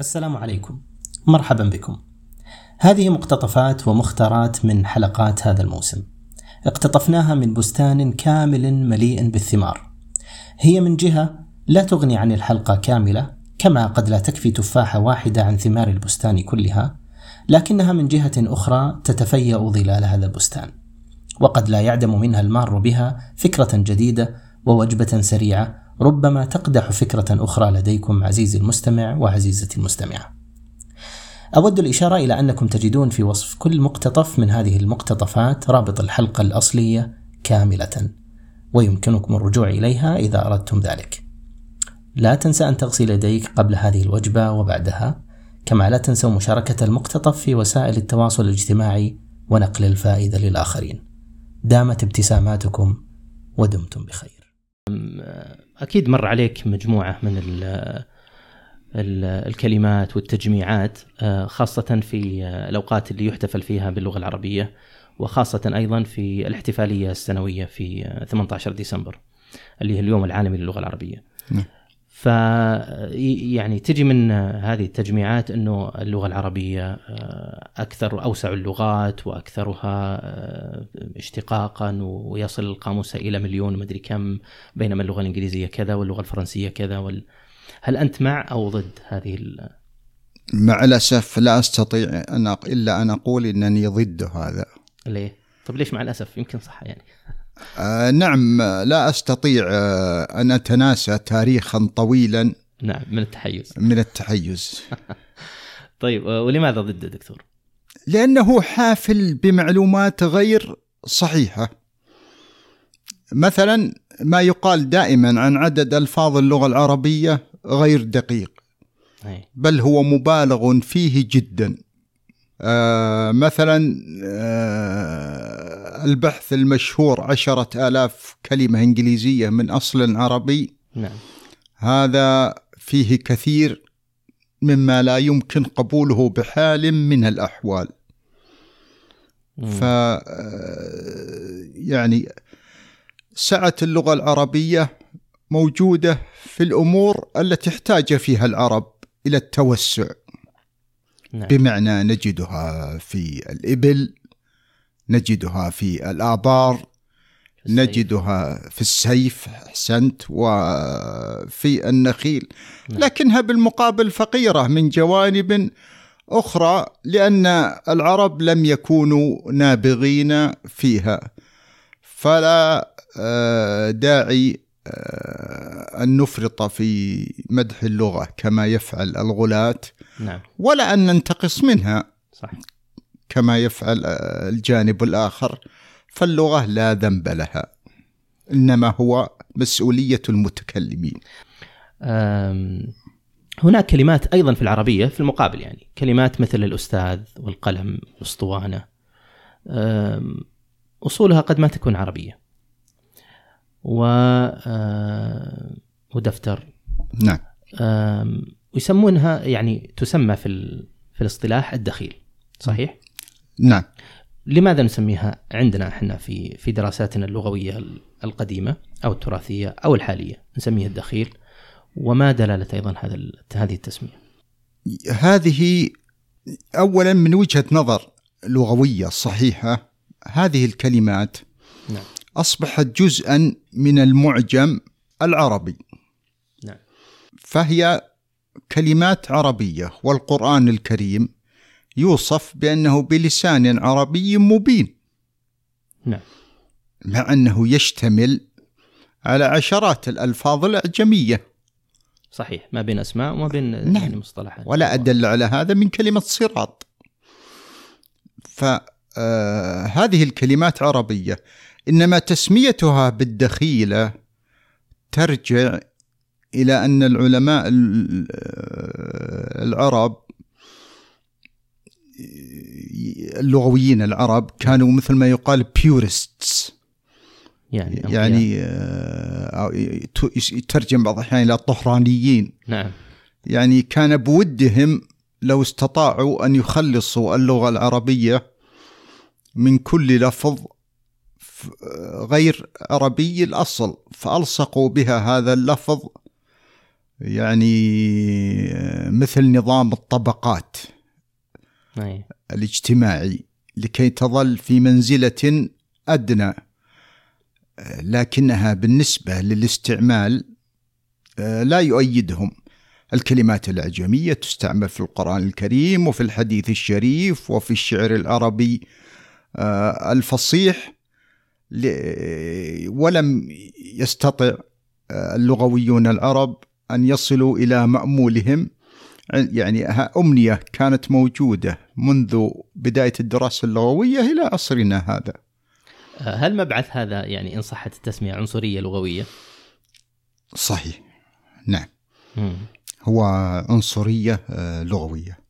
السلام عليكم. مرحبا بكم. هذه مقتطفات ومختارات من حلقات هذا الموسم. اقتطفناها من بستان كامل مليء بالثمار. هي من جهة لا تغني عن الحلقة كاملة كما قد لا تكفي تفاحة واحدة عن ثمار البستان كلها لكنها من جهة أخرى تتفيأ ظلال هذا البستان. وقد لا يعدم منها المار بها فكرة جديدة ووجبة سريعة ربما تقدح فكرة أخرى لديكم عزيزي المستمع وعزيزتي المستمعة. أود الإشارة إلى أنكم تجدون في وصف كل مقتطف من هذه المقتطفات رابط الحلقة الأصلية كاملة، ويمكنكم الرجوع إليها إذا أردتم ذلك. لا تنسى أن تغسل يديك قبل هذه الوجبة وبعدها، كما لا تنسوا مشاركة المقتطف في وسائل التواصل الاجتماعي ونقل الفائدة للآخرين. دامت ابتساماتكم ودمتم بخير. أكيد مر عليك مجموعة من ال ال الكلمات والتجميعات آه، خاصة في الأوقات اللي يحتفل فيها باللغة العربية وخاصة أيضا في الاحتفالية السنوية في 18 ديسمبر اللي هي اليوم العالمي للغة العربية. نعم. ف يعني تجي من هذه التجميعات إنه اللغة العربية آه، أكثر أوسع اللغات وأكثرها آه، اشتقاقا ويصل القاموس إلى مليون مدري كم بينما اللغة الإنجليزية كذا واللغة الفرنسية كذا وال... هل أنت مع أو ضد هذه ال... مع الأسف لا أستطيع أن إلا أن أقول إنني ضد هذا. ليه؟ طيب ليش مع الأسف؟ يمكن صح يعني. آه نعم لا أستطيع آه أن أتناسى تاريخا طويلا نعم من التحيز. من التحيز. طيب آه، ولماذا ضده دكتور؟ لأنه حافل بمعلومات غير صحيحة. مثلا ما يقال دائما عن عدد ألفاظ اللغة العربية غير دقيق بل هو مبالغ فيه جدا. آه مثلا آه البحث المشهور عشرة آلاف كلمة إنجليزية من أصل عربي. نعم. هذا فيه كثير مما لا يمكن قبوله بحال من الأحوال. ف آه، يعني سعة اللغة العربية موجودة في الأمور التي احتاج فيها العرب إلى التوسع. نعم. بمعنى نجدها في الإبل نجدها في الآبار. نجدها في السيف أحسنت وفي النخيل نعم. لكنها بالمقابل فقيرة من جوانب أخرى لأن العرب لم يكونوا نابغين فيها فلا آه، داعي أن نفرط في مدح اللغة كما يفعل الغلاة نعم. ولا أن ننتقص منها صح. كما يفعل الجانب الآخر. فاللغة لا ذنب لها إنما هو مسؤولية المتكلمين. هناك كلمات أيضا في العربية في المقابل يعني. كلمات مثل الأستاذ والقلم والأسطوانة أصولها قد ما تكون عربية. و ودفتر. نعم. ويسمونها يعني تسمى في في الاصطلاح الدخيل صحيح؟ نعم. لماذا نسميها عندنا إحنا في في دراساتنا اللغوية القديمة أو التراثية أو الحالية؟ نسميها الدخيل. وما دلالة أيضا هذا هذه التسمية؟ هذه اولا من وجهة نظر لغوية صحيحة هذه الكلمات اصبحت جزءا من المعجم العربي. نعم. فهي كلمات عربية والقرآن الكريم يوصف بأنه بلسان عربي مبين. نعم. مع أنه يشتمل على عشرات الألفاظ الأعجمية. صحيح. ما بين أسماء وما بين نعم. يعني مصطلحات. ولا أدل على هذا من كلمة صراط. فهذه آه الكلمات عربية. إنما تسميتها بالدخيلة ترجع إلى أن العلماء العرب اللغويين العرب كانوا مثل ما يقال بيورستس يعني يعني آه، يترجم بعض الأحيان إلى الطهرانيين نعم. يعني كان بودهم لو استطاعوا أن يخلصوا اللغة العربية من كل لفظ غير عربي الأصل فألصقوا بها هذا اللفظ يعني مثل نظام الطبقات أي. الاجتماعي لكي تظل في منزلة أدنى لكنها بالنسبة للاستعمال لا يؤيدهم الكلمات الأعجمية تستعمل في القرآن الكريم وفي الحديث الشريف وفي الشعر العربي الفصيح ولم يستطع اللغويون العرب أن يصلوا إلى مأمولهم. يعني أمنية كانت موجودة منذ بداية الدراسة اللغوية إلى عصرنا هذا. هل مبعث هذا يعني إن صحت التسمية عنصرية لغوية؟ صحيح. نعم. مم. هو عنصرية لغوية.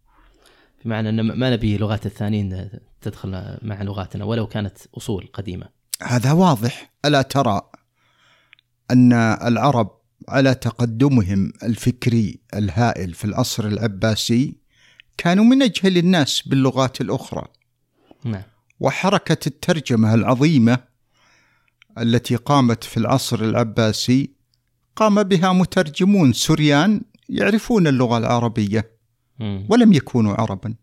بمعنى أن ما نبي لغات الثانيين تدخل مع لغاتنا ولو كانت أصول قديمة. هذا واضح. ألا ترى أن العرب على تقدمهم الفكري الهائل في العصر العباسي كانوا من أجهل الناس باللغات الأخرى. نعم. وحركة الترجمة العظيمة التي قامت في العصر العباسي قام بها مترجمون سوريان يعرفون اللغة ولم يكونوا عربا.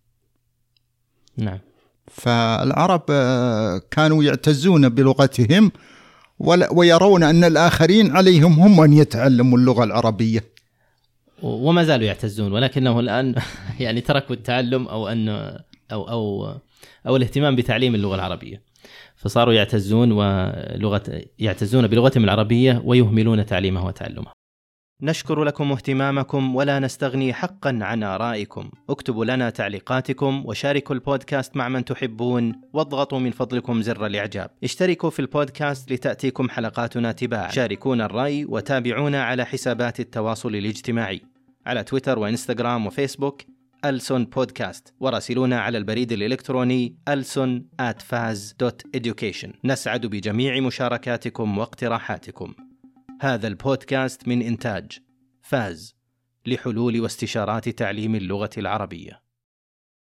نعم. فالعرب آه، كانوا يعتزون بلغتهم ويرون أن الآخرين عليهم هم أن يتعلموا اللغة العربية. وما زالوا يعتزون ولكنه الآن يعني تركوا التعلم أو أن أو أو أو الاهتمام بتعليم اللغة العربية. فصاروا يعتزون ولغة يعتزون بلغتهم العربية ويهملون تعليمها وتعلمها. نشكر لكم اهتمامكم ولا نستغني حقا عن آرائكم. اكتبوا لنا تعليقاتكم وشاركوا البودكاست مع من تحبون. واضغطوا من فضلكم زر الإعجاب. اشتركوا في البودكاست لتأتيكم حلقاتنا تباعا. شاركونا الرأي وتابعونا علعلى حسابات التواصل الاجتماعي. على تويتر وإنستغرام وفيسبوك ألسون بودكاست. وراسلونا على البريد الإلكتروني ألسون education. نسعد بجميع مشاركاتكم واقتراحاتكم. هذا البودكاست من إنتاج فاز لحلول واستشارات تعليم اللغة العربية.